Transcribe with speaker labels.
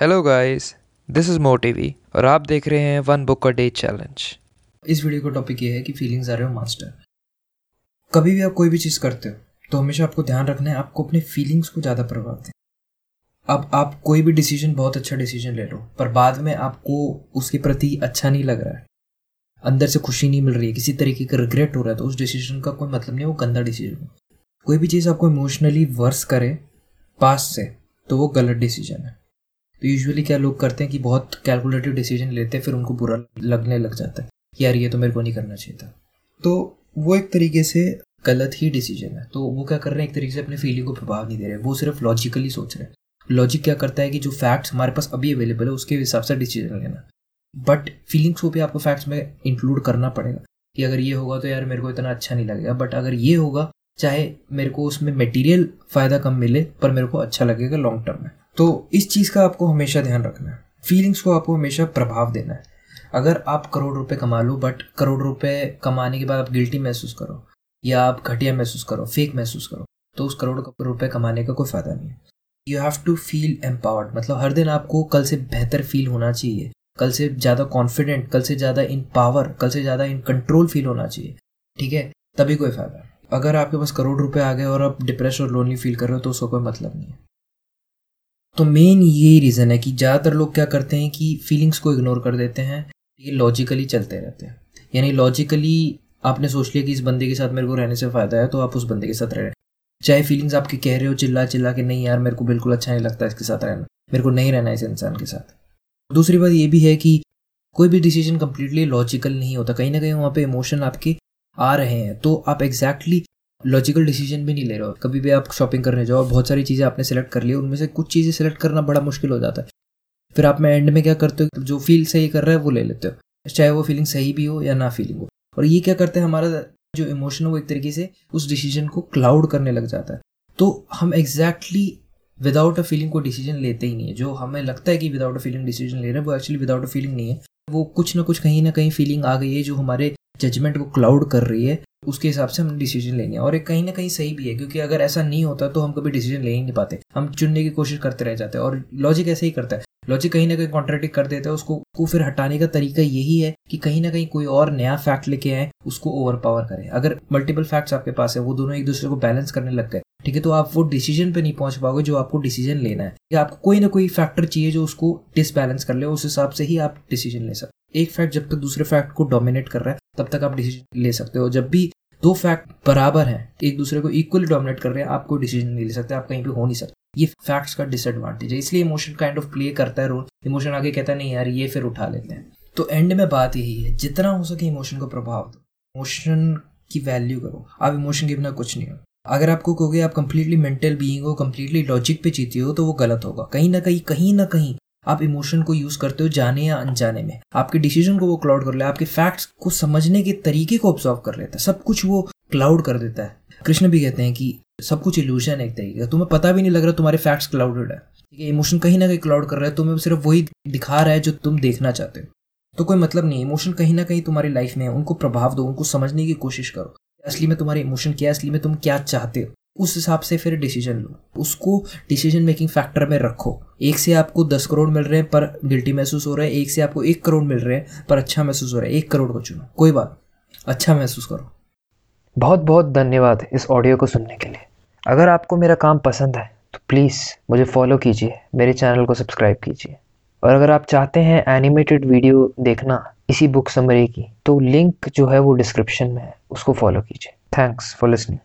Speaker 1: Hello guys this is Motivi और आप देख रहे हैं one book a day challenge
Speaker 2: इस वीडियो का टॉपिक ये है कि फीलिंग्स आर योर मास्टर कभी भी आप कोई भी चीज़ करते हो तो हमेशा आपको ध्यान रखना है, आपको अपने फीलिंग्स को ज़्यादा प्रभाव दें। अब आप कोई भी डिसीज़न बहुत अच्छा डिसीज़न ले लो पर बाद में आपको उसके प्रति अच्छा नहीं लग रहा है। अंदर से खुशी नहीं मिल रही है, किसी तरीके का रिग्रेट हो रहा है तो उस डिसीज़न का कोई मतलब नहीं वो गंदा डिसीज़न कोई भी चीज़ आपको इमोशनली वर्स करे पास से तो वो गलत डिसीज़न है। तो यूजुअली क्या लोग करते हैं कि बहुत कैलकुलेटिव डिसीज़न लेते हैं, फिर उनको बुरा लगने लग जाता है। यार, ये तो मेरे को नहीं करना चाहिए था। तो वो एक तरीके से गलत ही डिसीज़न है। तो वो क्या कर रहे हैं? एक तरीके से अपने फीलिंग को प्रभाव नहीं दे रहे वो सिर्फ़ लॉजिकली सोच रहे हैं। लॉजिक क्या करता है कि जो फैक्ट्स हमारे पास अभी अवेलेबल है, उसके हिसाब से डिसीज़न लेना। बट फीलिंग्स को भी आपको फैक्ट्स में इंक्लूड करना पड़ेगा। कि अगर ये होगा तो यार, मेरे को इतना अच्छा नहीं लगेगा। बट अगर ये होगा, चाहे मेरे को उसमें मटेरियल फ़ायदा कम मिले, पर मेरे को अच्छा लगेगा लॉन्ग टर्म में। तो इस चीज़ का आपको हमेशा ध्यान रखना है। फीलिंग्स को आपको हमेशा प्रभाव देना है। अगर आप करोड़ रुपए कमा लो बट करोड़ रुपए कमाने के बाद आप गिल्टी महसूस करो, या आप घटिया महसूस करो फेक महसूस करो तो उस करोड़ रुपए कमाने का कोई फ़ायदा नहीं है। You have to feel empowered मतलब हर दिन आपको कल से बेहतर फील होना चाहिए। कल से ज़्यादा कॉन्फिडेंट कल से ज़्यादा इन पावर कल से ज़्यादा इन कंट्रोल फील होना चाहिए। ठीक है? तभी कोई फ़ायदा। अगर आपके पास करोड़ रुपए आ गए और आप डिप्रेस और लोनली फील कर रहे हो तो उसका कोई मतलब नहीं है। तो मेन यही रीज़न है कि ज़्यादातर लोग क्या करते हैं कि फीलिंग्स को इग्नोर कर देते हैं, ये लॉजिकली चलते रहते हैं। यानी लॉजिकली आपने सोच लिया कि इस बंदे के साथ मेरे को रहने से फ़ायदा है तो आप उस बंदे के साथ रह रहे चाहे फीलिंग्स आपके कह रहे हो, चिल्ला चिल्ला के, नहीं यार, मेरे को बिल्कुल अच्छा नहीं लगता इसके साथ रहना। मेरे को नहीं रहना इस इंसान के साथ। दूसरी बात ये भी है कि कोई भी डिसीज़न कम्प्लीटली लॉजिकल नहीं होता। कहीं ना कहीं वहाँ पे इमोशन आपके आ रहे हैं। तो आप एग्जैक्टली लॉजिकल डिसीज़न भी नहीं ले रहे हो। कभी भी आप शॉपिंग करने जाओ, बहुत सारी चीज़ें आपने सेलेक्ट कर ली, उनमें से कुछ चीज़ें सेलेक्ट करना बड़ा मुश्किल हो जाता है। फिर आप में एंड में क्या करते हो? जो फील सही कर रहा है, वो ले लेते हो। चाहे वो फीलिंग सही भी हो या ना फीलिंग हो। और ये क्या करते हैं, हमारा जो इमोशन है, वो एक तरीके से उस डिसीज़न को क्लाउड करने लग जाता है। तो हम एग्जैक्टली विदाउट अ फीलिंग को डिसीज़न लेते ही नहीं है। जो हमें लगता है कि विदाउट अ फीलिंग डिसीज़न ले रहे हैं, वो एक्चुअली विदाउट अ फीलिंग नहीं है। वो कुछ ना कुछ कहीं ना कहीं फीलिंग आ गई है, जो हमारे जजमेंट को क्लाउड कर रही है, उसके हिसाब से हम डिसीज़न लेंगे। और एक कहीं ना कहीं सही भी है, क्योंकि अगर ऐसा नहीं होता तो हम कभी डिसीज़न ले ही नहीं पाते। हम चुनने की कोशिश करते रह जाते हैं और लॉजिक ऐसे ही करता है। लॉजिक कहीं ना कहीं कॉन्ट्रेडिक्ट कर देता है, उसको, को फिर हटाने का तरीका यही है कि कहीं ना कहीं कोई और नया फैक्ट लेके आए, उसको ओवर पावर करें। अगर मल्टीपल फैक्ट्स आपके पास है, वो दोनों एक दूसरे को बैलेंस करने लग गए, ठीक है तो आप वो डिसीज़न पे नहीं पहुँच पाओगे जो आपको डिसीज़न लेना है। या आपको कोई ना कोई फैक्टर चाहिए जो उसको डिसबैलेंस कर ले, उस हिसाब से ही आप डिसीज़न ले सकते एक फैक्ट जब तक दूसरे फैक्ट को डोमिनेट कर रहा है तब तक आप डिसीज़न ले सकते हो। जब भी दो फैक्ट बराबर हैं, एक दूसरे को इक्वली डोमिनेट कर रहे हैं, आप कोई डिसीज़न नहीं ले सकते, आप कहीं पे हो नहीं सकते। ये फैक्ट्स का डिसएडवांटेज है। इसलिए इमोशन काइंड ऑफ़ प्ले करता है रोल इमोशन आगे कहता है, नहीं यार, ये फिर उठा लेते हैं। तो एंड में बात यही है, जितना हो सके इमोशन को प्रभाव दो। इमोशन की वैल्यू करो। आप इमोशन के बिना कुछ नहीं हो। अगर आपको कहोगे आप कंप्लीटली मेंटल बीइंग हो कंप्लीटली लॉजिक पे जीती हो तो वो गलत होगा। कहीं ना कहीं कहीं ना कहीं आप इमोशन को यूज़ करते हो जाने या अनजाने में। आपके डिसीज़न को वो क्लाउड कर ले, आपके फैक्ट्स को समझने के तरीके को ऑब्ज़र्व कर लेता है। सब कुछ वो क्लाउड कर देता है। कृष्ण भी कहते हैं कि सब कुछ इल्यूजन है एक तरीके का। तुम्हें पता भी नहीं लग रहा तुम्हारे फैक्ट्स क्लाउडेड है। ठीक है इमोशन कहीं ना कहीं क्लाउड कर रहा है, तुम्हें सिर्फ़ वही दिखा रहा है जो तुम देखना चाहते हो। तो कोई मतलब नहीं इमोशन कहीं ना कहीं तुम्हारी लाइफ में है। उनको प्रभाव दो, उनको समझने की कोशिश करो। असली में तुम्हारे इमोशन क्या है? असली में तुम क्या चाहते हो? उस हिसाब से फिर डिसीज़न लो। उसको डिसीज़न मेकिंग फैक्टर में रखो। एक से आपको दस करोड़ मिल रहे हैं, पर गिल्टी महसूस हो रहा है। एक से आपको एक करोड़ मिल रहे हैं, पर अच्छा महसूस हो रहा है। एक करोड़ को चुनो। कोई बात अच्छा महसूस करो।
Speaker 1: बहुत बहुत धन्यवाद इस ऑडियो को सुनने के लिए। अगर आपको मेरा काम पसंद है तो प्लीज़ मुझे फॉलो कीजिए। मेरे चैनल को सब्सक्राइब कीजिए। और अगर आप चाहते हैं एनिमेटेड वीडियो देखना इसी बुक समरी की तो लिंक जो है वो डिस्क्रिप्शन में है। उसको फॉलो कीजिए। Thanks for listening